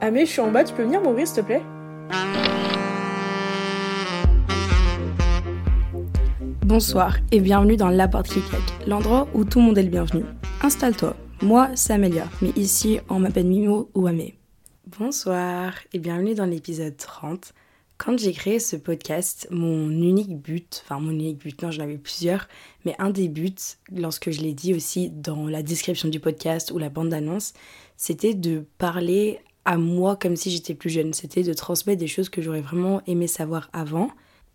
Amé, je suis en bas, tu peux venir m'ouvrir s'il te plaît? Bonsoir et bienvenue dans La Porte qui claque, l'endroit où tout le monde est le bienvenu. Installe-toi, moi c'est Amélia, mais ici on m'appelle Mimo ou Amé. Bonsoir et bienvenue dans l'épisode 30. Quand j'ai créé ce podcast, mon unique but, enfin mon unique but, non j'en avais plusieurs, mais un des buts, lorsque je l'ai dit aussi dans la description du podcast ou la bande d'annonce, c'était de parler à moi comme si j'étais plus jeune. C'était de transmettre des choses que j'aurais vraiment aimé savoir avant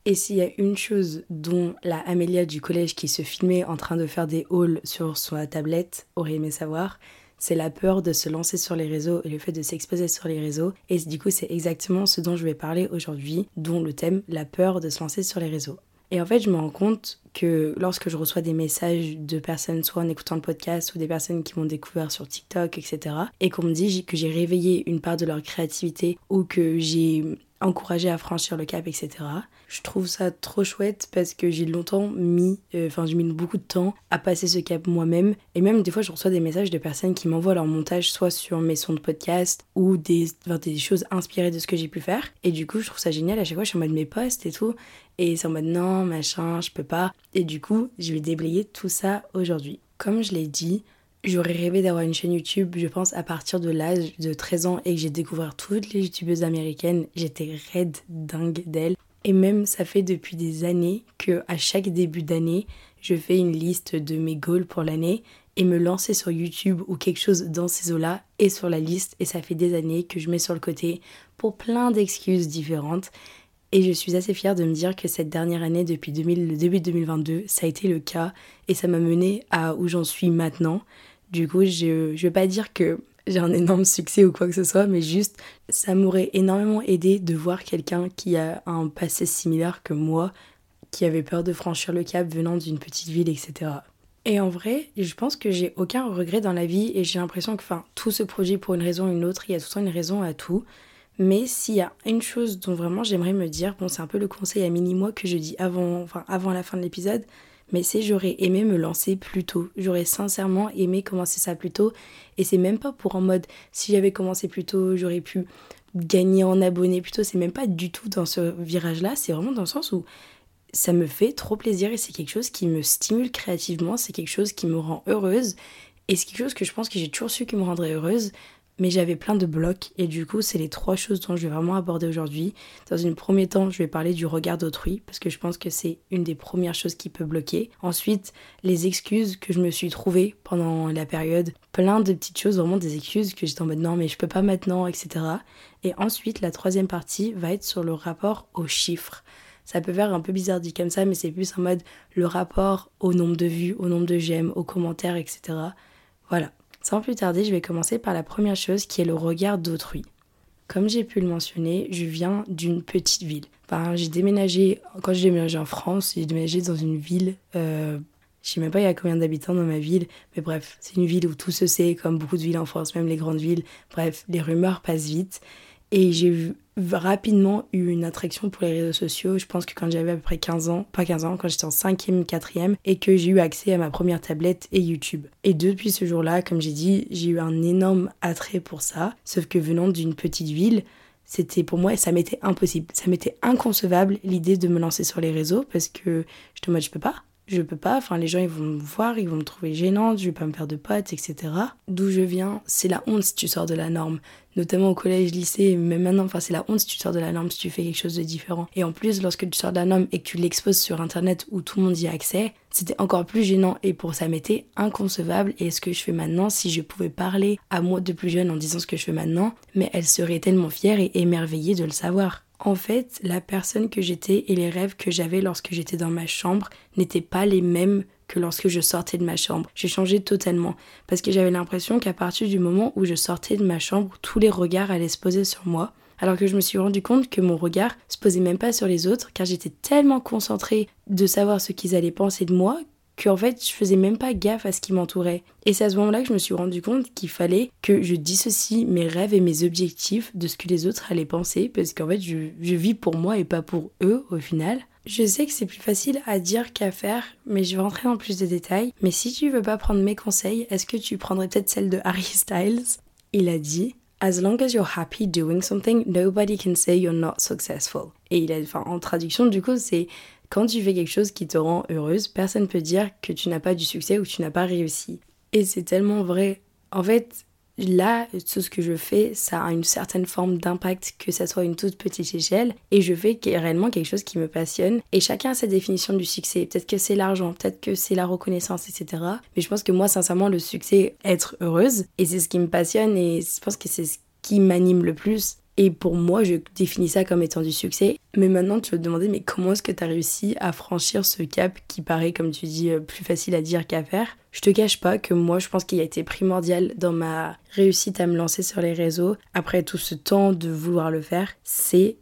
et s'il y a une chose dont la Amélia du collège qui se filmait en train de faire des hauls sur sa tablette aurait aimé savoir, c'est la peur de se lancer sur les réseaux et le fait de s'exposer sur les réseaux. Et du coup, c'est exactement ce dont je vais parler aujourd'hui, dont le thème, la peur de se lancer sur les réseaux. Et en fait, je me rends compte que lorsque je reçois des messages de personnes, soit en écoutant le podcast, ou des personnes qui m'ont découvert sur TikTok, etc., et qu'on me dit que j'ai réveillé une part de leur créativité, ou que j'ai encouragé à franchir le cap, etc., je trouve ça trop chouette parce que j'ai longtemps mis, euh, enfin j'ai mis beaucoup de temps à passer ce cap moi-même. Et même des fois je reçois des messages de personnes qui m'envoient leur montage soit sur mes sons de podcast ou des, des choses inspirées de ce que j'ai pu faire. Et du coup je trouve ça génial, à chaque fois je suis en mode mes posts et tout. Et c'est en mode non, machin, je peux pas. Et du coup je vais déblayer tout ça aujourd'hui. Comme je l'ai dit, J'aurais rêvé d'avoir une chaîne YouTube, je pense, à partir de l'âge de 13 ans et que j'ai découvert toutes les youtubeuses américaines. J'étais raide dingue d'elles. Et même ça fait depuis des années que à chaque début d'année, je fais une liste de mes goals pour l'année et me lancer sur YouTube ou quelque chose dans ces eaux-là est sur la liste et ça fait des années que je mets sur le côté pour plein d'excuses différentes. Et je suis assez fière de me dire que cette dernière année, depuis le début de 2022, ça a été le cas et ça m'a mené à où j'en suis maintenant. Du coup, je ne vais pas dire que j'ai un énorme succès ou quoi que ce soit, mais juste ça m'aurait énormément aidé de voir quelqu'un qui a un passé similaire que moi, qui avait peur de franchir le cap venant d'une petite ville, etc. Et en vrai, je pense que j'ai aucun regret dans la vie et j'ai l'impression que enfin, tout se produit pour une raison ou une autre, il y a tout le temps une raison à tout. Mais s'il y a une chose dont vraiment j'aimerais me dire, bon c'est un peu le conseil à mini-moi que je dis avant, enfin, avant la fin de l'épisode, mais c'est j'aurais aimé me lancer plus tôt. J'aurais sincèrement aimé commencer ça plus tôt. Et c'est même pas pour en mode si j'avais commencé plus tôt, j'aurais pu gagner en abonnés plus tôt. C'est même pas du tout dans ce virage-là. C'est vraiment dans le sens où ça me fait trop plaisir et c'est quelque chose qui me stimule créativement. C'est quelque chose qui me rend heureuse. Et c'est quelque chose que je pense que j'ai toujours su qui me rendrait heureuse mais j'avais plein de blocs et du coup c'est les trois choses dont je vais vraiment aborder aujourd'hui. Dans un premier temps je vais parler du regard d'autrui parce que je pense que c'est une des premières choses qui peut bloquer. Ensuite les excuses que je me suis trouvées pendant la période, plein de petites choses, vraiment des excuses que j'étais en mode non mais je peux pas maintenant etc. Et ensuite la troisième partie va être sur le rapport aux chiffres. Ça peut faire un peu bizarre dit comme ça mais c'est plus en mode le rapport au nombre de vues, au nombre de j'aime, aux commentaires etc. Voilà. Sans plus tarder, je vais commencer par la première chose qui est le regard d'autrui. Comme j'ai pu le mentionner, je viens d'une petite ville. Enfin, j'ai déménagé, quand j'ai déménagé en France, j'ai déménagé dans une ville, euh, je sais même pas il y a combien d'habitants dans ma ville, mais bref, c'est une ville où tout se sait, comme beaucoup de villes en France, même les grandes villes. Bref, les rumeurs passent vite. Et j'ai rapidement eu une attraction pour les réseaux sociaux. Je pense que quand j'avais à peu près 15 ans, pas 15 ans, quand j'étais en 5e, 4e, et que j'ai eu accès à ma première tablette et YouTube. Et depuis ce jour-là, comme j'ai dit, j'ai eu un énorme attrait pour ça. Sauf que venant d'une petite ville, c'était pour moi, ça m'était impossible. Ça m'était inconcevable l'idée de me lancer sur les réseaux parce que je te mode, je peux pas je peux pas, enfin les gens ils vont me voir, ils vont me trouver gênante, je vais pas me faire de potes, etc. D'où je viens, c'est la honte si tu sors de la norme, notamment au collège, lycée, même maintenant, enfin c'est la honte si tu sors de la norme, si tu fais quelque chose de différent. Et en plus, lorsque tu sors de la norme et que tu l'exposes sur internet où tout le monde y a accès, c'était encore plus gênant et pour ça m'était inconcevable. Et ce que je fais maintenant, si je pouvais parler à moi de plus jeune en disant ce que je fais maintenant, mais elle serait tellement fière et émerveillée de le savoir. En fait, la personne que j'étais et les rêves que j'avais lorsque j'étais dans ma chambre n'étaient pas les mêmes que lorsque je sortais de ma chambre. J'ai changé totalement parce que j'avais l'impression qu'à partir du moment où je sortais de ma chambre, tous les regards allaient se poser sur moi. Alors que je me suis rendu compte que mon regard se posait même pas sur les autres car j'étais tellement concentrée de savoir ce qu'ils allaient penser de moi qu'en fait je faisais même pas gaffe à ce qui m'entourait. Et c'est à ce moment-là que je me suis rendu compte qu'il fallait que je dissocie mes rêves et mes objectifs de ce que les autres allaient penser parce qu'en fait je, je vis pour moi et pas pour eux au final. Je sais que c'est plus facile à dire qu'à faire, mais je vais rentrer en plus de détails. Mais si tu veux pas prendre mes conseils, est-ce que tu prendrais peut-être celle de Harry Styles? Il a dit As long as you're happy doing something, nobody can say you're not successful. Et il a, enfin, en traduction, du coup, c'est quand tu fais quelque chose qui te rend heureuse, personne ne peut dire que tu n'as pas du succès ou que tu n'as pas réussi. Et c'est tellement vrai. En fait, là, tout ce que je fais, ça a une certaine forme d'impact, que ça soit une toute petite échelle, et je fais réellement quelque chose qui me passionne. Et chacun a sa définition du succès. Peut-être que c'est l'argent, peut-être que c'est la reconnaissance, etc. Mais je pense que moi, sincèrement, le succès, être heureuse, et c'est ce qui me passionne, et je pense que c'est ce qui m'anime le plus. Et pour moi, je définis ça comme étant du succès. Mais maintenant, tu vas te demander, mais comment est-ce que tu as réussi à franchir ce cap qui paraît, comme tu dis, euh, plus facile à dire qu'à faire? Je te cache pas que moi, je pense qu'il a été primordial dans ma réussite à me lancer sur les réseaux, après tout ce temps de vouloir le faire, c'est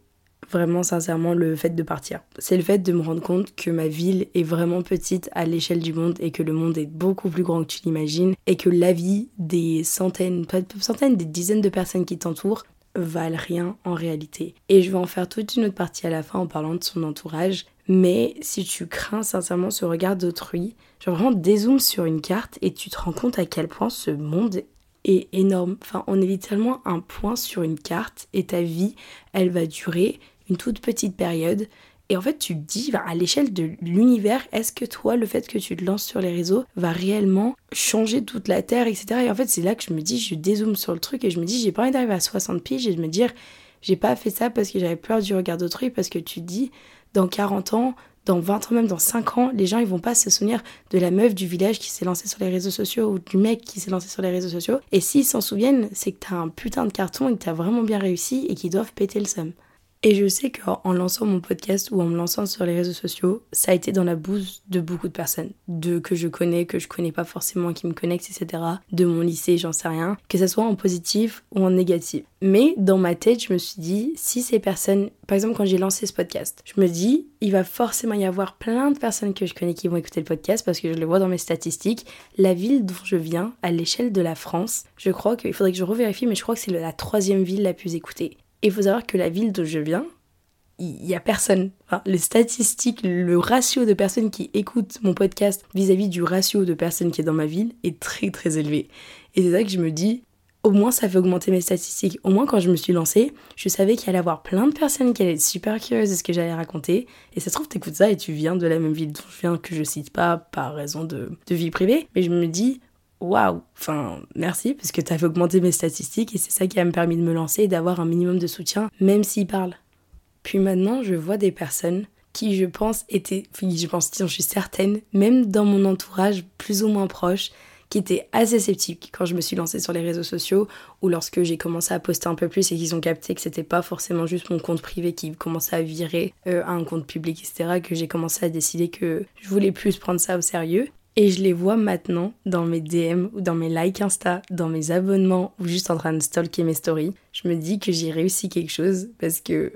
vraiment sincèrement le fait de partir. C'est le fait de me rendre compte que ma ville est vraiment petite à l'échelle du monde et que le monde est beaucoup plus grand que tu l'imagines et que la vie des centaines, pas centaines, des dizaines de personnes qui t'entourent valent rien en réalité. Et je vais en faire toute une autre partie à la fin en parlant de son entourage. Mais si tu crains sincèrement ce regard d'autrui, genre vraiment dézoome sur une carte et tu te rends compte à quel point ce monde est énorme. Enfin, on est littéralement un point sur une carte et ta vie, elle va durer une toute petite période. Et en fait, tu te dis, à l'échelle de l'univers, est-ce que toi, le fait que tu te lances sur les réseaux va réellement changer toute la Terre, etc. Et en fait, c'est là que je me dis, je dézoome sur le truc et je me dis, j'ai pas envie d'arriver à 60 piges et de me dire, j'ai pas fait ça parce que j'avais peur du regard d'autrui, parce que tu te dis, dans 40 ans, dans 20 ans, même dans 5 ans, les gens ils vont pas se souvenir de la meuf du village qui s'est lancée sur les réseaux sociaux ou du mec qui s'est lancé sur les réseaux sociaux. Et s'ils s'en souviennent, c'est que t'as un putain de carton et que t'as vraiment bien réussi et qu'ils doivent péter le somme. Et je sais qu'en lançant mon podcast ou en me lançant sur les réseaux sociaux, ça a été dans la bouse de beaucoup de personnes, de que je connais, que je connais pas forcément, qui me connectent, etc. De mon lycée, j'en sais rien, que ce soit en positif ou en négatif. Mais dans ma tête, je me suis dit, si ces personnes, par exemple quand j'ai lancé ce podcast, je me dis, il va forcément y avoir plein de personnes que je connais qui vont écouter le podcast parce que je le vois dans mes statistiques. La ville d'où je viens, à l'échelle de la France, je crois qu'il faudrait que je revérifie, mais je crois que c'est la troisième ville la plus écoutée. Et il faut savoir que la ville d'où je viens, il y a personne. les statistiques, le ratio de personnes qui écoutent mon podcast vis-à-vis du ratio de personnes qui est dans ma ville est très très élevé. Et c'est ça que je me dis, au moins ça fait augmenter mes statistiques. Au moins quand je me suis lancée, je savais qu'il allait y avoir plein de personnes qui allaient être super curieuses de ce que j'allais raconter. Et ça se trouve, t'écoutes ça et tu viens de la même ville d'où je viens, que je cite pas par raison de vie privée. Mais je me dis, waouh, enfin merci parce que tu as fait augmenter mes statistiques et c'est ça qui a me permis de me lancer et d'avoir un minimum de soutien, même s'ils parlent. Puis maintenant, je vois des personnes qui, je pense, étaient, je pense, je suis certaine, même dans mon entourage plus ou moins proche, qui étaient assez sceptiques quand je me suis lancée sur les réseaux sociaux ou lorsque j'ai commencé à poster un peu plus et qu'ils ont capté que c'était pas forcément juste mon compte privé qui commençait à virer euh, à un compte public, etc., que j'ai commencé à décider que je voulais plus prendre ça au sérieux. Et je les vois maintenant dans mes DM ou dans mes likes Insta, dans mes abonnements ou juste en train de stalker mes stories. Je me dis que j'ai réussi quelque chose parce que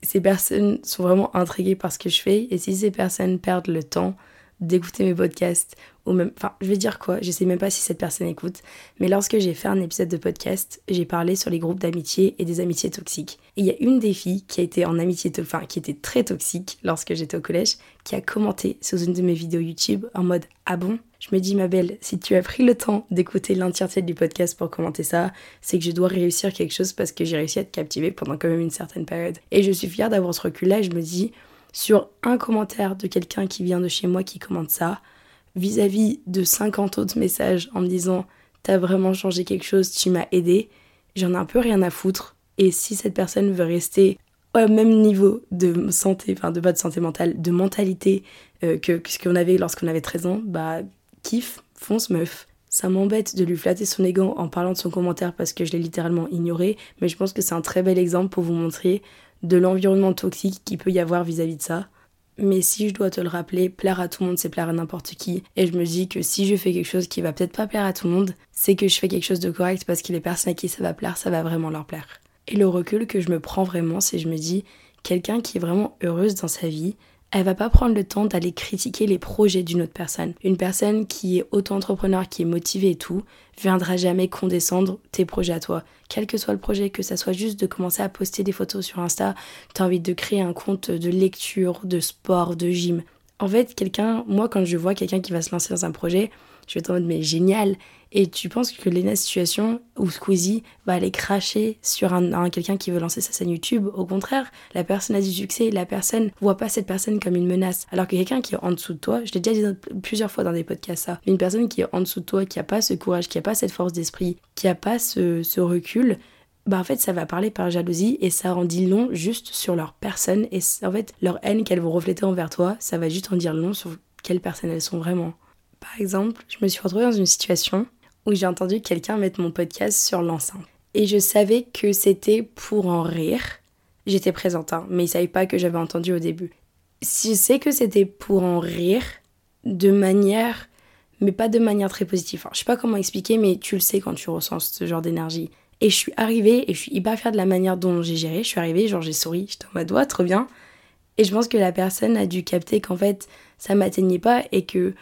ces personnes sont vraiment intriguées par ce que je fais. Et si ces personnes perdent le temps d'écouter mes podcasts ou même enfin je vais dire quoi je sais même pas si cette personne écoute mais lorsque j'ai fait un épisode de podcast j'ai parlé sur les groupes d'amitié et des amitiés toxiques. Et il y a une des filles qui a été en amitié enfin qui était très toxique lorsque j'étais au collège qui a commenté sous une de mes vidéos YouTube en mode ah bon? Je me dis ma belle si tu as pris le temps d'écouter l'entièreté du podcast pour commenter ça c'est que je dois réussir quelque chose parce que j'ai réussi à te captiver pendant quand même une certaine période et je suis fière d'avoir ce recul là et je me dis sur un commentaire de quelqu'un qui vient de chez moi qui commente ça, vis-à-vis de 50 autres messages en me disant T'as vraiment changé quelque chose, tu m'as aidé, j'en ai un peu rien à foutre. Et si cette personne veut rester au même niveau de santé, enfin de pas de santé mentale, de mentalité euh, que, ce qu'on avait lorsqu'on avait 13 ans, bah kiff, fonce meuf. Ça m'embête de lui flatter son ego en parlant de son commentaire parce que je l'ai littéralement ignoré, mais je pense que c'est un très bel exemple pour vous montrer de l'environnement toxique qu'il peut y avoir vis-à-vis de ça. Mais si je dois te le rappeler, plaire à tout le monde, c'est plaire à n'importe qui. Et je me dis que si je fais quelque chose qui va peut-être pas plaire à tout le monde, c'est que je fais quelque chose de correct parce que les personnes à qui ça va plaire, ça va vraiment leur plaire. Et le recul que je me prends vraiment, c'est je me dis, quelqu'un qui est vraiment heureuse dans sa vie, elle va pas prendre le temps d'aller critiquer les projets d'une autre personne. Une personne qui est auto-entrepreneur, qui est motivée et tout, viendra jamais condescendre tes projets à toi. Quel que soit le projet, que ça soit juste de commencer à poster des photos sur Insta, t'as envie de créer un compte de lecture, de sport, de gym. En fait, quelqu'un, moi quand je vois quelqu'un qui va se lancer dans un projet, je vais être en mode mais génial, et tu penses que Lena Situation ou Squeezie va aller cracher sur un, quelqu'un qui veut lancer sa chaîne YouTube? Au contraire, la personne a du succès, la personne voit pas cette personne comme une menace. Alors que quelqu'un qui est en dessous de toi, je l'ai déjà dit plusieurs fois dans des podcasts ça, une personne qui est en dessous de toi, qui a pas ce courage, qui a pas cette force d'esprit, qui a pas ce, recul, bah en fait ça va parler par jalousie et ça en dit long juste sur leur personne et en fait leur haine qu'elles vont refléter envers toi, ça va juste en dire long sur quelles personnes elles sont vraiment. Par exemple, je me suis retrouvée dans une situation où j'ai entendu quelqu'un mettre mon podcast sur l'enceinte. Et je savais que c'était pour en rire. J'étais présente, hein, mais il savait pas que j'avais entendu au début. Je sais que c'était pour en rire de manière, mais pas de manière très positive. Enfin, je sais pas comment expliquer, mais tu le sais quand tu ressens ce genre d'énergie. Et je suis arrivée et je suis hyper fière de la manière dont j'ai géré. Je suis arrivée, genre j'ai souri, j'étais en mode ouais, trop bien. Et je pense que la personne a dû capter qu'en fait ça m'atteignait pas et que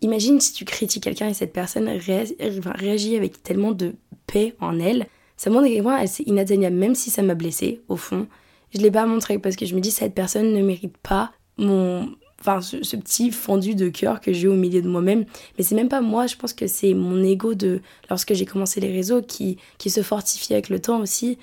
Imagine si tu critiques quelqu'un et cette personne réagit avec tellement de paix en elle. Ça montre à quel point c'est inatteignable, même si ça m'a blessée, au fond. Je l'ai pas montré parce que je me dis cette personne ne mérite pas mon enfin ce, petit fendu de cœur que j'ai au milieu de moi-même mais c'est même pas moi je pense que c'est mon ego de lorsque j'ai commencé les réseaux qui qui se fortifie avec le temps aussi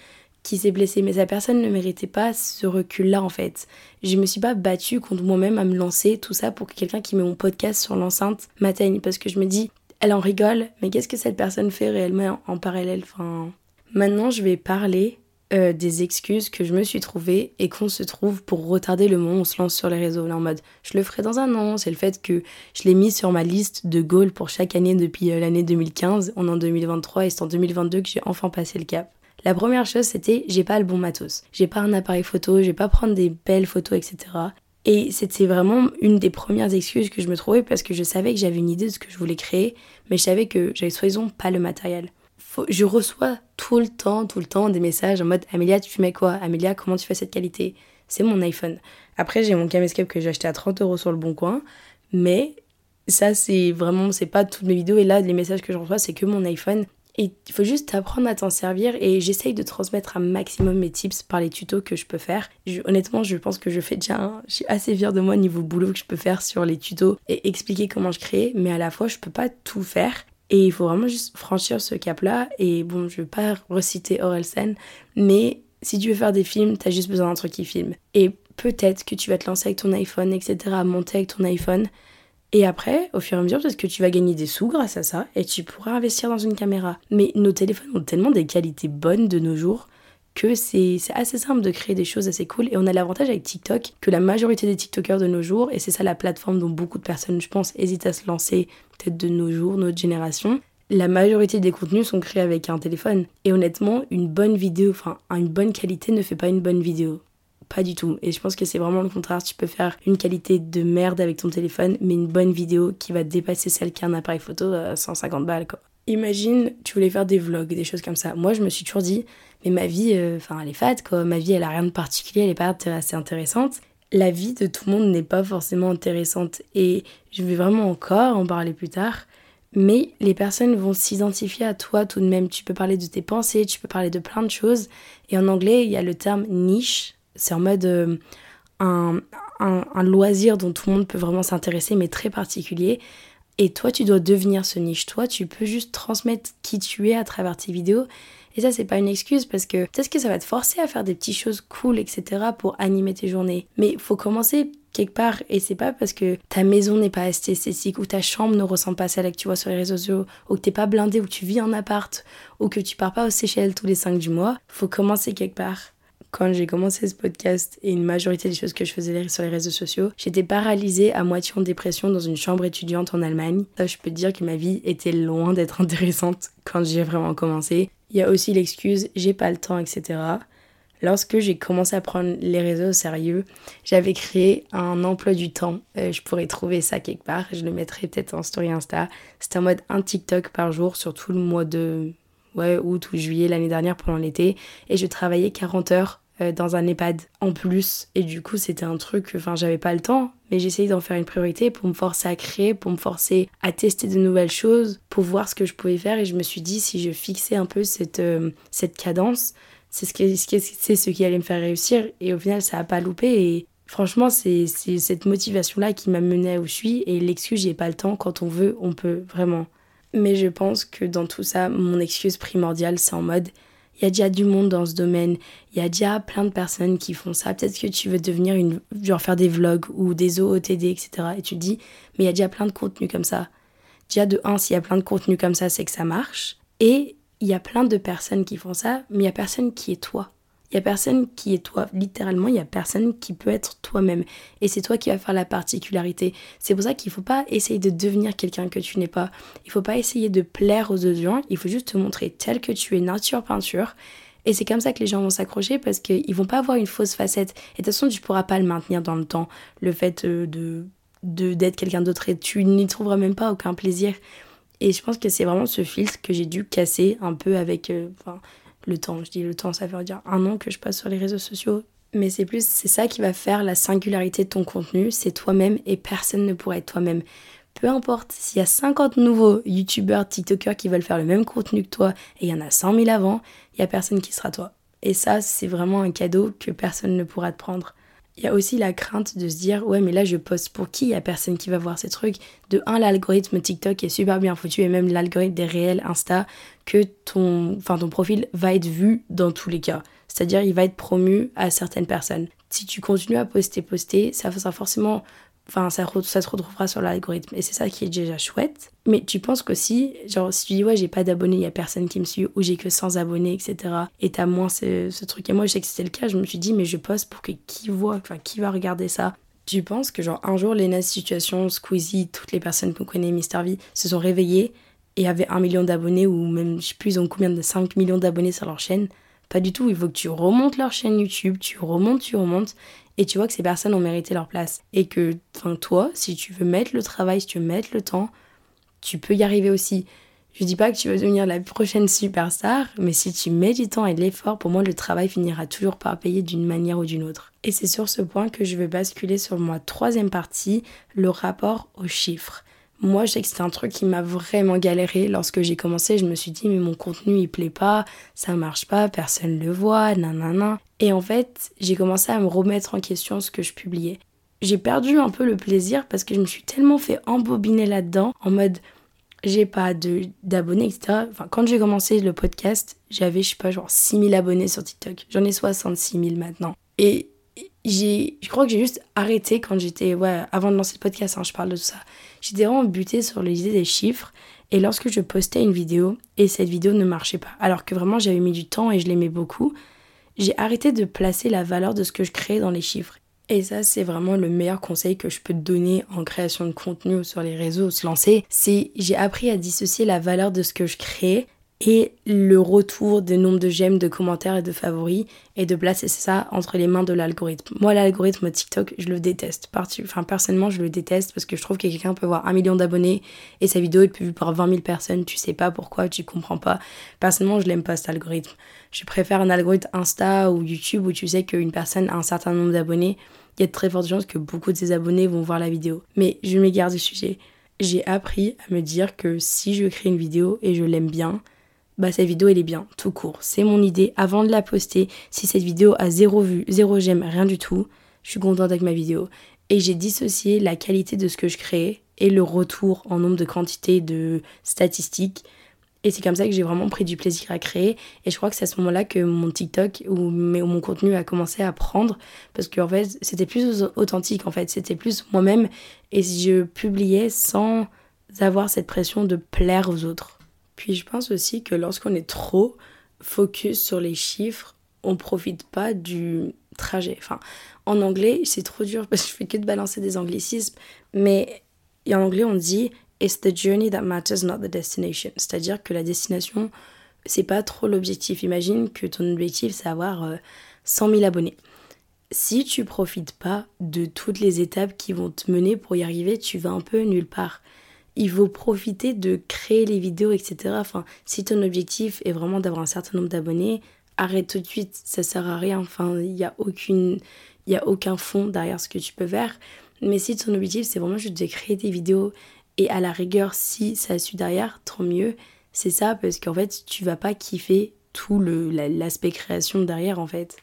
qui s'est blessé, mais sa personne ne méritait pas ce recul-là en fait. Je me suis pas battue contre moi-même à me lancer, tout ça pour que quelqu'un qui met mon podcast sur l'enceinte m'atteigne, parce que je me dis, elle en rigole, mais qu'est-ce que cette personne fait réellement en parallèle? Enfin... Maintenant, je vais parler euh, des excuses que je me suis trouvées et qu'on se trouve pour retarder le moment où on se lance sur les réseaux. Là, en mode, je le ferai dans un an. C'est le fait que je l'ai mis sur ma liste de goals pour chaque année depuis euh, l'année 2015. On est en 2023 et c'est en 2022 que j'ai enfin passé le cap. La première chose, c'était j'ai pas le bon matos. J'ai pas un appareil photo, j'ai pas prendre des belles photos, etc. Et c'était vraiment une des premières excuses que je me trouvais parce que je savais que j'avais une idée de ce que je voulais créer, mais je savais que j'avais soi-disant pas le matériel. je reçois tout le temps, tout le temps des messages en mode Amélia, tu fais quoi? Amélia, comment tu fais cette qualité? C'est mon iPhone. Après, j'ai mon caméscope que j'ai acheté à 30 euros sur le bon coin, mais ça, c'est vraiment, c'est pas toutes mes vidéos. Et là, les messages que je reçois, c'est que mon iPhone. Et il faut juste apprendre à t'en servir et j'essaye de transmettre un maximum mes tips par les tutos que je peux faire. honnêtement, je pense que je fais déjà, je suis assez fière de moi niveau boulot que je peux faire sur les tutos et expliquer comment je crée, mais à la fois je peux pas tout faire. Et il faut vraiment juste franchir ce cap-là. Et bon, je vais pas reciter Orelsen, mais si tu veux faire des films, t'as juste besoin d'un truc qui filme. Et peut-être que tu vas te lancer avec ton iPhone, etc., monter avec ton iPhone. Et après, au fur et à mesure, peut-être que tu vas gagner des sous grâce à ça et tu pourras investir dans une caméra. Mais nos téléphones ont tellement des qualités bonnes de nos jours que c'est assez simple de créer des choses assez cool. Et on a l'avantage avec TikTok que la majorité des TikTokers de nos jours, et c'est ça la plateforme dont beaucoup de personnes, je pense, hésitent à se lancer, peut-être de nos jours, notre génération, la majorité des contenus sont créés avec un téléphone. Et honnêtement, une bonne vidéo, enfin, une bonne qualité ne fait pas une bonne vidéo. Pas du tout. Et je pense que c'est vraiment le contraire. Tu peux faire une qualité de merde avec ton téléphone, mais une bonne vidéo qui va dépasser celle qui a un appareil photo à 150 balles. Imagine, tu voulais faire des vlogs, des choses comme ça. Moi, je me suis toujours dit, mais ma vie, euh, enfin, elle est fade, quoi. Ma vie, elle a rien de particulier, elle est pas assez intéressante. La vie de tout le monde n'est pas forcément intéressante. Et je vais vraiment encore en parler plus tard. Mais les personnes vont s'identifier à toi tout de même. Tu peux parler de tes pensées, tu peux parler de plein de choses. Et en anglais, il y a le terme niche c'est en mode euh, un, un, loisir dont tout le monde peut vraiment s'intéresser, mais très particulier. Et toi, tu dois devenir ce niche. Toi, tu peux juste transmettre qui tu es à travers tes vidéos. Et ça, c'est pas une excuse parce que peut-être que ça va te forcer à faire des petites choses cool, etc. pour animer tes journées. Mais faut commencer quelque part et c'est pas parce que ta maison n'est pas assez esthétique ou ta chambre ne ressemble pas à celle que tu vois sur les réseaux sociaux ou que t'es pas blindé ou que tu vis en appart ou que tu pars pas aux Seychelles tous les 5 du mois. Faut commencer quelque part quand j'ai commencé ce podcast et une majorité des choses que je faisais sur les réseaux sociaux, j'étais paralysée à moitié en dépression dans une chambre étudiante en Allemagne. Ça, je peux te dire que ma vie était loin d'être intéressante quand j'ai vraiment commencé. Il y a aussi l'excuse j'ai pas le temps, etc. lorsque j'ai commencé à prendre les réseaux au sérieux, j'avais créé un emploi du temps. Euh, je pourrais trouver ça quelque part. Je le mettrai peut-être en story Insta. C'était en mode un TikTok par jour sur tout le mois de ouais, août ou juillet l'année dernière pendant l'été. Et je travaillais 40 heures dans un EHPAD en plus. Et du coup, c'était un truc, enfin, j'avais pas le temps, mais j'essayais d'en faire une priorité pour me forcer à créer, pour me forcer à tester de nouvelles choses, pour voir ce que je pouvais faire. Et je me suis dit, si je fixais un peu cette, euh, cette cadence, c'est ce, qui, ce qui allait me faire réussir. Et au final, ça a pas loupé. Et franchement, c'est cette motivation-là qui m'a mené où je suis. Et l'excuse, j'ai pas le temps. Quand on veut, on peut, vraiment. Mais je pense que dans tout ça, mon excuse primordiale, c'est en mode il y a déjà du monde dans ce domaine. Il y a déjà plein de personnes qui font ça. Peut-être que tu veux devenir une. genre faire des vlogs ou des OOTD, etc. Et tu te dis, mais il y a déjà plein de contenus comme ça. Déjà, de un, s'il y a plein de contenus comme ça, c'est que ça marche. Et il y a plein de personnes qui font ça, mais il y a personne qui est toi. Il y a personne qui est toi. Littéralement, il y a personne qui peut être toi-même. Et c'est toi qui vas faire la particularité. C'est pour ça qu'il ne faut pas essayer de devenir quelqu'un que tu n'es pas. Il ne faut pas essayer de plaire aux autres gens. Il faut juste te montrer tel que tu es, nature peinture. Et c'est comme ça que les gens vont s'accrocher parce qu'ils vont pas avoir une fausse facette. Et de toute façon, tu pourras pas le maintenir dans le temps. Le fait euh, de d'être quelqu'un d'autre et tu n'y trouveras même pas aucun plaisir. Et je pense que c'est vraiment ce filtre que j'ai dû casser un peu avec. Euh, le temps. Je dis le temps, ça veut dire un an que je passe sur les réseaux sociaux. Mais c'est plus, c'est ça qui va faire la singularité de ton contenu, c'est toi-même et personne ne pourra être toi-même. Peu importe, s'il y a 50 nouveaux youtubeurs, tiktokers qui veulent faire le même contenu que toi et il y en a 100 000 avant, il y a personne qui sera toi. Et ça, c'est vraiment un cadeau que personne ne pourra te prendre. Il y a aussi la crainte de se dire ouais mais là je poste pour qui? Il y a personne qui va voir ces trucs. De un l'algorithme TikTok est super bien foutu et même l'algorithme des réels Insta que ton enfin ton profil va être vu dans tous les cas. C'est-à-dire il va être promu à certaines personnes. Si tu continues à poster poster, ça va forcément Enfin, ça, se retrouvera sur l'algorithme. Et c'est ça qui est déjà chouette. Mais tu penses qu'aussi, genre, si tu dis, ouais, j'ai pas d'abonnés, il y a personne qui me suit, ou j'ai que 100 abonnés, etc. Et t'as moins ce, ce, truc. Et moi, je sais que c'était le cas. Je me suis dit, mais je poste pour que qui voit, enfin, qui va regarder ça? Tu penses que, genre, un jour, Lena Situation, Squeezie, toutes les personnes qu'on connaît, Mister V, se sont réveillées et avaient un million d'abonnés, ou même, je sais plus, ils ont combien de 5 millions d'abonnés sur leur chaîne? Pas du tout, il faut que tu remontes leur chaîne YouTube, tu remontes, tu remontes, et tu vois que ces personnes ont mérité leur place. Et que, enfin, toi, si tu veux mettre le travail, si tu veux mettre le temps, tu peux y arriver aussi. Je dis pas que tu veux devenir la prochaine superstar, mais si tu mets du temps et de l'effort, pour moi, le travail finira toujours par payer d'une manière ou d'une autre. Et c'est sur ce point que je vais basculer sur ma troisième partie, le rapport aux chiffres. Moi, je sais que c'était un truc qui m'a vraiment galéré lorsque j'ai commencé. Je me suis dit, mais mon contenu, il plaît pas, ça marche pas, personne le voit, nanana. Et en fait, j'ai commencé à me remettre en question ce que je publiais. J'ai perdu un peu le plaisir parce que je me suis tellement fait embobiner là-dedans, en mode, j'ai pas d'abonnés, etc. Enfin, quand j'ai commencé le podcast, j'avais, je sais pas, genre 6000 abonnés sur TikTok. J'en ai 66 000 maintenant. Et j'ai, je crois que j'ai juste arrêté quand j'étais, ouais, avant de lancer le podcast, hein, je parle de tout ça. J'étais vraiment butée sur les idées des chiffres. Et lorsque je postais une vidéo et cette vidéo ne marchait pas, alors que vraiment j'avais mis du temps et je l'aimais beaucoup, j'ai arrêté de placer la valeur de ce que je créais dans les chiffres. Et ça, c'est vraiment le meilleur conseil que je peux te donner en création de contenu sur les réseaux, se lancer. C'est j'ai appris à dissocier la valeur de ce que je crée et le retour des nombres de j'aime, de commentaires et de favoris et de placer ça entre les mains de l'algorithme. Moi, l'algorithme TikTok, je le déteste. Enfin, personnellement, je le déteste parce que je trouve que quelqu'un peut avoir un million d'abonnés et sa vidéo est vue par 20 000 personnes. Tu sais pas pourquoi, tu comprends pas. Personnellement, je l'aime pas cet algorithme. Je préfère un algorithme Insta ou YouTube où tu sais qu'une personne a un certain nombre d'abonnés. Il y a de très fortes chances que beaucoup de ses abonnés vont voir la vidéo. Mais je m'égare du sujet. J'ai appris à me dire que si je crée une vidéo et je l'aime bien, bah cette vidéo elle est bien, tout court. C'est mon idée. Avant de la poster, si cette vidéo a zéro vue, zéro j'aime, rien du tout, je suis contente avec ma vidéo. Et j'ai dissocié la qualité de ce que je crée et le retour en nombre de quantités de statistiques. Et c'est comme ça que j'ai vraiment pris du plaisir à créer. Et je crois que c'est à ce moment-là que mon TikTok ou mon contenu a commencé à prendre. Parce qu'en fait, c'était plus authentique, en fait. C'était plus moi-même. Et je publiais sans avoir cette pression de plaire aux autres. Puis je pense aussi que lorsqu'on est trop focus sur les chiffres, on profite pas du trajet. Enfin, en anglais, c'est trop dur parce que je fais que de balancer des anglicismes, mais en anglais, on dit It's the journey that matters, not the destination. C'est-à-dire que la destination, c'est pas trop l'objectif. Imagine que ton objectif, c'est avoir 100 000 abonnés. Si tu profites pas de toutes les étapes qui vont te mener pour y arriver, tu vas un peu nulle part. Il faut profiter de créer les vidéos, etc. Enfin, si ton objectif est vraiment d'avoir un certain nombre d'abonnés, arrête tout de suite, ça sert à rien. Enfin, il n'y a y a aucun fond derrière ce que tu peux faire. Mais si ton objectif c'est vraiment juste de créer des vidéos et à la rigueur, si ça suit derrière, tant mieux. C'est ça parce qu'en fait, tu vas pas kiffer tout l'aspect création derrière en fait.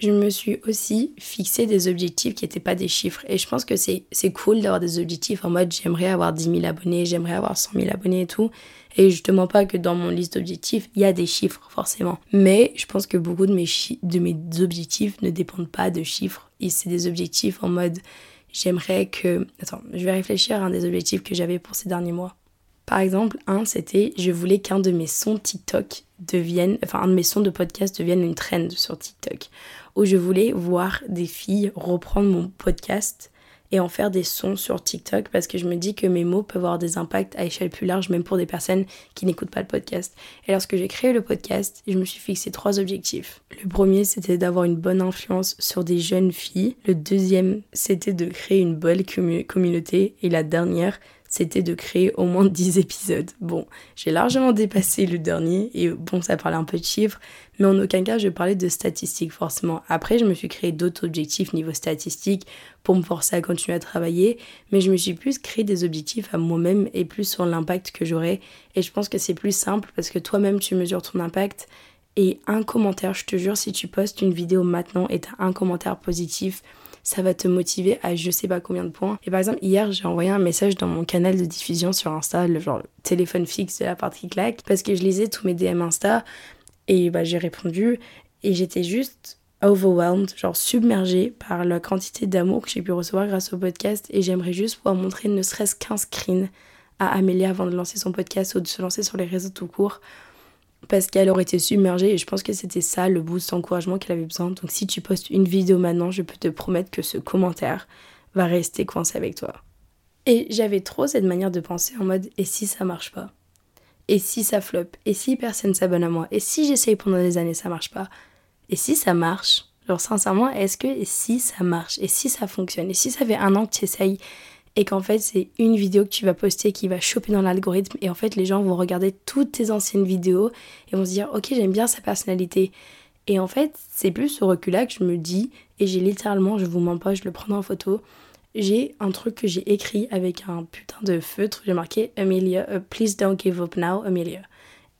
Je me suis aussi fixé des objectifs qui n'étaient pas des chiffres. Et je pense que c'est cool d'avoir des objectifs en mode j'aimerais avoir 10 000 abonnés, j'aimerais avoir 100 000 abonnés et tout. Et justement pas que dans mon liste d'objectifs, il y a des chiffres forcément. Mais je pense que beaucoup de mes, de mes objectifs ne dépendent pas de chiffres. Et c'est des objectifs en mode j'aimerais que... Attends, je vais réfléchir à un des objectifs que j'avais pour ces derniers mois. Par exemple, un, c'était je voulais qu'un de mes sons TikTok devienne, enfin un de mes sons de podcast devienne une trend sur TikTok, où je voulais voir des filles reprendre mon podcast et en faire des sons sur TikTok parce que je me dis que mes mots peuvent avoir des impacts à échelle plus large, même pour des personnes qui n'écoutent pas le podcast. Et lorsque j'ai créé le podcast, je me suis fixé trois objectifs. Le premier, c'était d'avoir une bonne influence sur des jeunes filles. Le deuxième, c'était de créer une bonne communauté. Et la dernière, c'était de créer au moins 10 épisodes. Bon, j'ai largement dépassé le dernier et bon, ça parlait un peu de chiffres, mais en aucun cas je parlais de statistiques forcément. Après, je me suis créé d'autres objectifs niveau statistique pour me forcer à continuer à travailler, mais je me suis plus créé des objectifs à moi-même et plus sur l'impact que j'aurais. Et je pense que c'est plus simple parce que toi-même tu mesures ton impact et un commentaire, je te jure, si tu postes une vidéo maintenant et t'as un commentaire positif, ça va te motiver à je sais pas combien de points. Et par exemple, hier, j'ai envoyé un message dans mon canal de diffusion sur Insta, le genre téléphone fixe de la partie claque, parce que je lisais tous mes DM Insta et bah, j'ai répondu et j'étais juste overwhelmed, genre submergée par la quantité d'amour que j'ai pu recevoir grâce au podcast et j'aimerais juste pouvoir montrer ne serait-ce qu'un screen à Amélie avant de lancer son podcast ou de se lancer sur les réseaux tout court parce qu'elle aurait été submergée et je pense que c'était ça le boost d'encouragement qu'elle avait besoin. Donc si tu postes une vidéo maintenant, je peux te promettre que ce commentaire va rester coincé avec toi. Et j'avais trop cette manière de penser en mode et si ça marche pas? Et si ça flop Et si personne s'abonne à moi? Et si j'essaye pendant des années ça marche pas? Et si ça marche? Genre sincèrement, est-ce que et si ça marche? Et si ça fonctionne? Et si ça fait un an que tu essayes et qu'en fait c'est une vidéo que tu vas poster qui va choper dans l'algorithme. Et en fait les gens vont regarder toutes tes anciennes vidéos et vont se dire ok j'aime bien sa personnalité. Et en fait c'est plus ce recul là que je me dis et j'ai littéralement je vous mens pas je le prends en photo j'ai un truc que j'ai écrit avec un putain de feutre j'ai marqué Amelia uh, please don't give up now Amelia.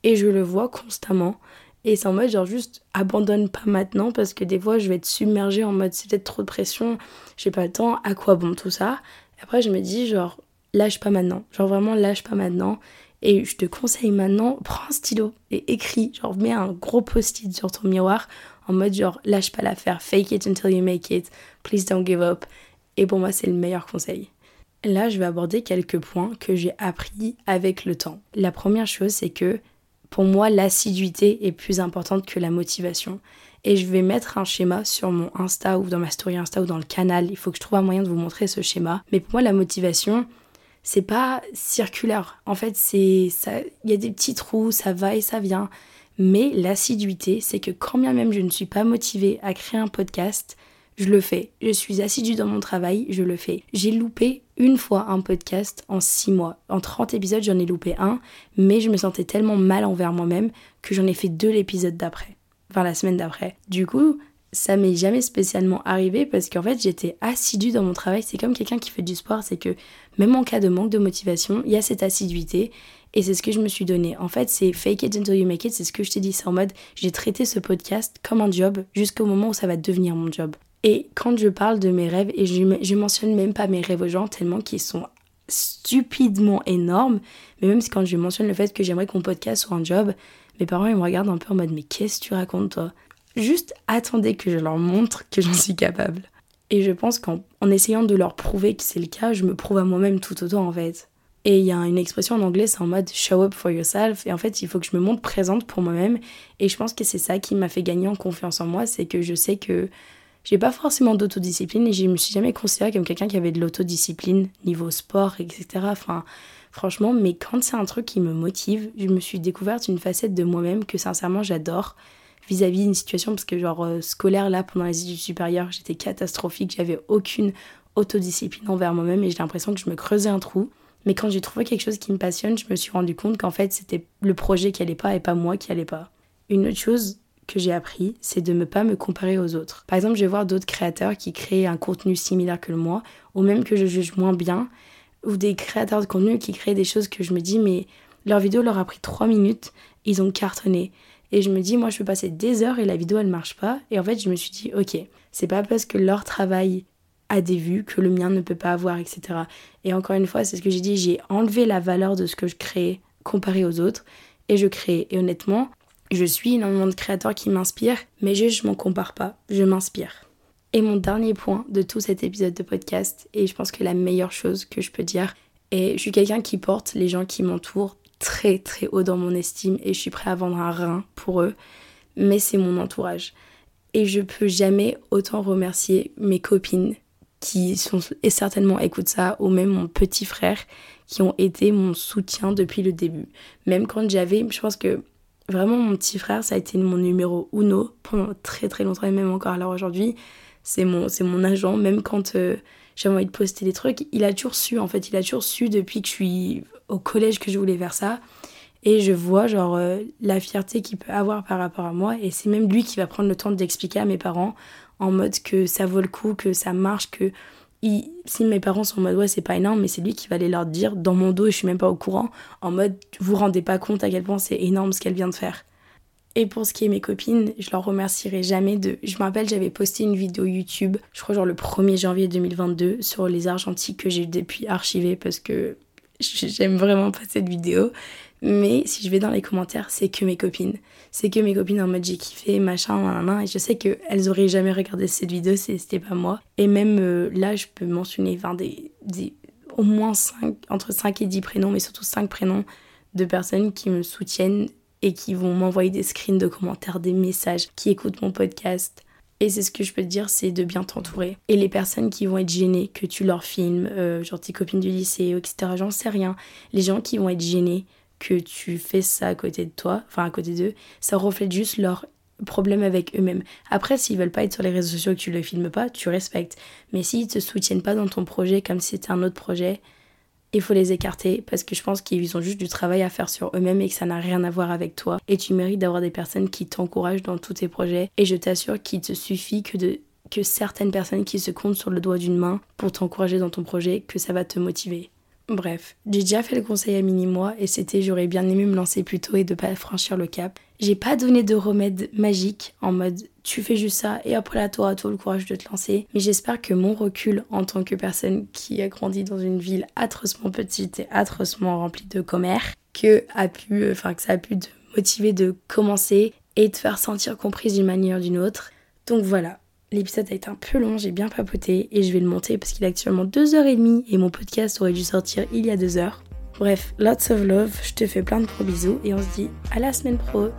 Et je le vois constamment et c'est en mode genre juste abandonne pas maintenant parce que des fois je vais être submergée en mode c'est peut-être trop de pression, j'ai pas le temps, à quoi bon tout ça? Après, je me dis, genre, lâche pas maintenant. Genre, vraiment, lâche pas maintenant. Et je te conseille maintenant, prends un stylo et écris. Genre, mets un gros post-it sur ton miroir en mode, genre, lâche pas l'affaire. Fake it until you make it. Please don't give up. Et pour moi, c'est le meilleur conseil. Là, je vais aborder quelques points que j'ai appris avec le temps. La première chose, c'est que pour moi, l'assiduité est plus importante que la motivation et je vais mettre un schéma sur mon Insta ou dans ma story Insta ou dans le canal. Il faut que je trouve un moyen de vous montrer ce schéma. Mais pour moi, la motivation, c'est pas circulaire. En fait, c'est ça. Il y a des petits trous, ça va et ça vient. Mais l'assiduité, c'est que quand bien même je ne suis pas motivée à créer un podcast, je le fais. Je suis assidue dans mon travail, je le fais. J'ai loupé une fois un podcast en six mois. En 30 épisodes, j'en ai loupé un, mais je me sentais tellement mal envers moi-même que j'en ai fait deux l'épisode d'après enfin la semaine d'après. Du coup, ça m'est jamais spécialement arrivé parce qu'en fait j'étais assidue dans mon travail. C'est comme quelqu'un qui fait du sport, c'est que même en cas de manque de motivation, il y a cette assiduité et c'est ce que je me suis donné. En fait, c'est fake it until you make it, c'est ce que je t'ai dit. C'est en mode j'ai traité ce podcast comme un job jusqu'au moment où ça va devenir mon job. Et quand je parle de mes rêves, et je, je mentionne même pas mes rêves aux gens tellement qu'ils sont stupidement énormes, mais même quand je mentionne le fait que j'aimerais que mon podcast soit un job, mes parents, ils me regardent un peu en mode Mais qu'est-ce que tu racontes, toi? Juste attendez que je leur montre que j'en suis capable. Et je pense qu'en essayant de leur prouver que c'est le cas, je me prouve à moi-même tout autant, en fait. Et il y a une expression en anglais, c'est en mode show up for yourself. Et en fait, il faut que je me montre présente pour moi-même. Et je pense que c'est ça qui m'a fait gagner en confiance en moi, c'est que je sais que j'ai pas forcément d'autodiscipline et je me suis jamais considérée comme quelqu'un qui avait de l'autodiscipline niveau sport, etc. Enfin, Franchement, mais quand c'est un truc qui me motive, je me suis découverte une facette de moi-même que sincèrement j'adore. vis-à-vis d'une situation parce que genre euh, scolaire là pendant les études supérieures j'étais catastrophique, j'avais aucune autodiscipline envers moi-même et j'ai l'impression que je me creusais un trou. Mais quand j'ai trouvé quelque chose qui me passionne, je me suis rendu compte qu'en fait c'était le projet qui allait pas et pas moi qui allait pas. Une autre chose que j'ai appris, c'est de ne pas me comparer aux autres. Par exemple, je vais voir d'autres créateurs qui créent un contenu similaire que le moi, ou même que je juge moins bien, ou des créateurs de contenu qui créent des choses que je me dis, mais leur vidéo leur a pris 3 minutes, ils ont cartonné. Et je me dis, moi, je peux passer des heures et la vidéo, elle marche pas. Et en fait, je me suis dit, ok, c'est pas parce que leur travail a des vues que le mien ne peut pas avoir, etc. Et encore une fois, c'est ce que j'ai dit, j'ai enlevé la valeur de ce que je crée comparé aux autres et je crée. Et honnêtement, je suis énormément de créateurs qui m'inspirent, mais je, je m'en compare pas, je m'inspire. Et mon dernier point de tout cet épisode de podcast, et je pense que la meilleure chose que je peux dire, et je suis quelqu'un qui porte les gens qui m'entourent très très haut dans mon estime et je suis prêt à vendre un rein pour eux, mais c'est mon entourage. Et je peux jamais autant remercier mes copines qui sont et certainement écoutent ça, ou même mon petit frère qui ont été mon soutien depuis le début. Même quand j'avais, je pense que vraiment mon petit frère, ça a été mon numéro uno pendant très très longtemps et même encore alors aujourd'hui, c'est mon, c'est mon agent, même quand euh, j'avais envie de poster des trucs, il a toujours su en fait, il a toujours su depuis que je suis au collège que je voulais faire ça. Et je vois genre euh, la fierté qu'il peut avoir par rapport à moi. Et c'est même lui qui va prendre le temps d'expliquer à mes parents en mode que ça vaut le coup, que ça marche, que si mes parents sont en mode ouais c'est pas énorme, mais c'est lui qui va aller leur dire dans mon dos et je suis même pas au courant, en mode vous vous rendez pas compte à quel point c'est énorme ce qu'elle vient de faire. Et pour ce qui est mes copines, je leur remercierai jamais de. Je me rappelle, j'avais posté une vidéo YouTube, je crois genre le 1er janvier 2022, sur les argentiques que j'ai depuis archivé parce que j'aime vraiment pas cette vidéo. Mais si je vais dans les commentaires, c'est que mes copines. C'est que mes copines en mode j'ai kiffé, machin, nan, Et je sais qu'elles auraient jamais regardé cette vidéo si c'était pas moi. Et même euh, là, je peux mentionner des, des, au moins 5, entre 5 et 10 prénoms, mais surtout 5 prénoms de personnes qui me soutiennent et qui vont m'envoyer des screens de commentaires, des messages, qui écoutent mon podcast, et c'est ce que je peux te dire, c'est de bien t'entourer. Et les personnes qui vont être gênées que tu leur filmes, euh, genre tes copines du lycée, etc., j'en sais rien. Les gens qui vont être gênés que tu fais ça à côté de toi, enfin à côté d'eux, ça reflète juste leur problème avec eux-mêmes. Après, s'ils veulent pas être sur les réseaux sociaux et que tu le filmes pas, tu respectes. Mais s'ils te soutiennent pas dans ton projet comme si c'était un autre projet, il faut les écarter parce que je pense qu'ils ont juste du travail à faire sur eux-mêmes et que ça n'a rien à voir avec toi. Et tu mérites d'avoir des personnes qui t'encouragent dans tous tes projets. Et je t'assure qu'il te suffit que de que certaines personnes qui se comptent sur le doigt d'une main pour t'encourager dans ton projet, que ça va te motiver. Bref, j'ai déjà fait le conseil à mini-moi et c'était j'aurais bien aimé me lancer plus tôt et de pas franchir le cap. J'ai pas donné de remède magique en mode tu fais juste ça et après là toi, toi le courage de te lancer. Mais j'espère que mon recul en tant que personne qui a grandi dans une ville atrocement petite et atrocement remplie de commères, que a pu, enfin que ça a pu te motiver de commencer et te faire sentir comprise d'une manière ou d'une autre. Donc voilà, L'épisode a été un peu long, j'ai bien papoté et je vais le monter parce qu'il est actuellement 2h30 et mon podcast aurait dû sortir il y a 2 heures. Bref, lots of love, je te fais plein de gros bisous et on se dit à la semaine pro.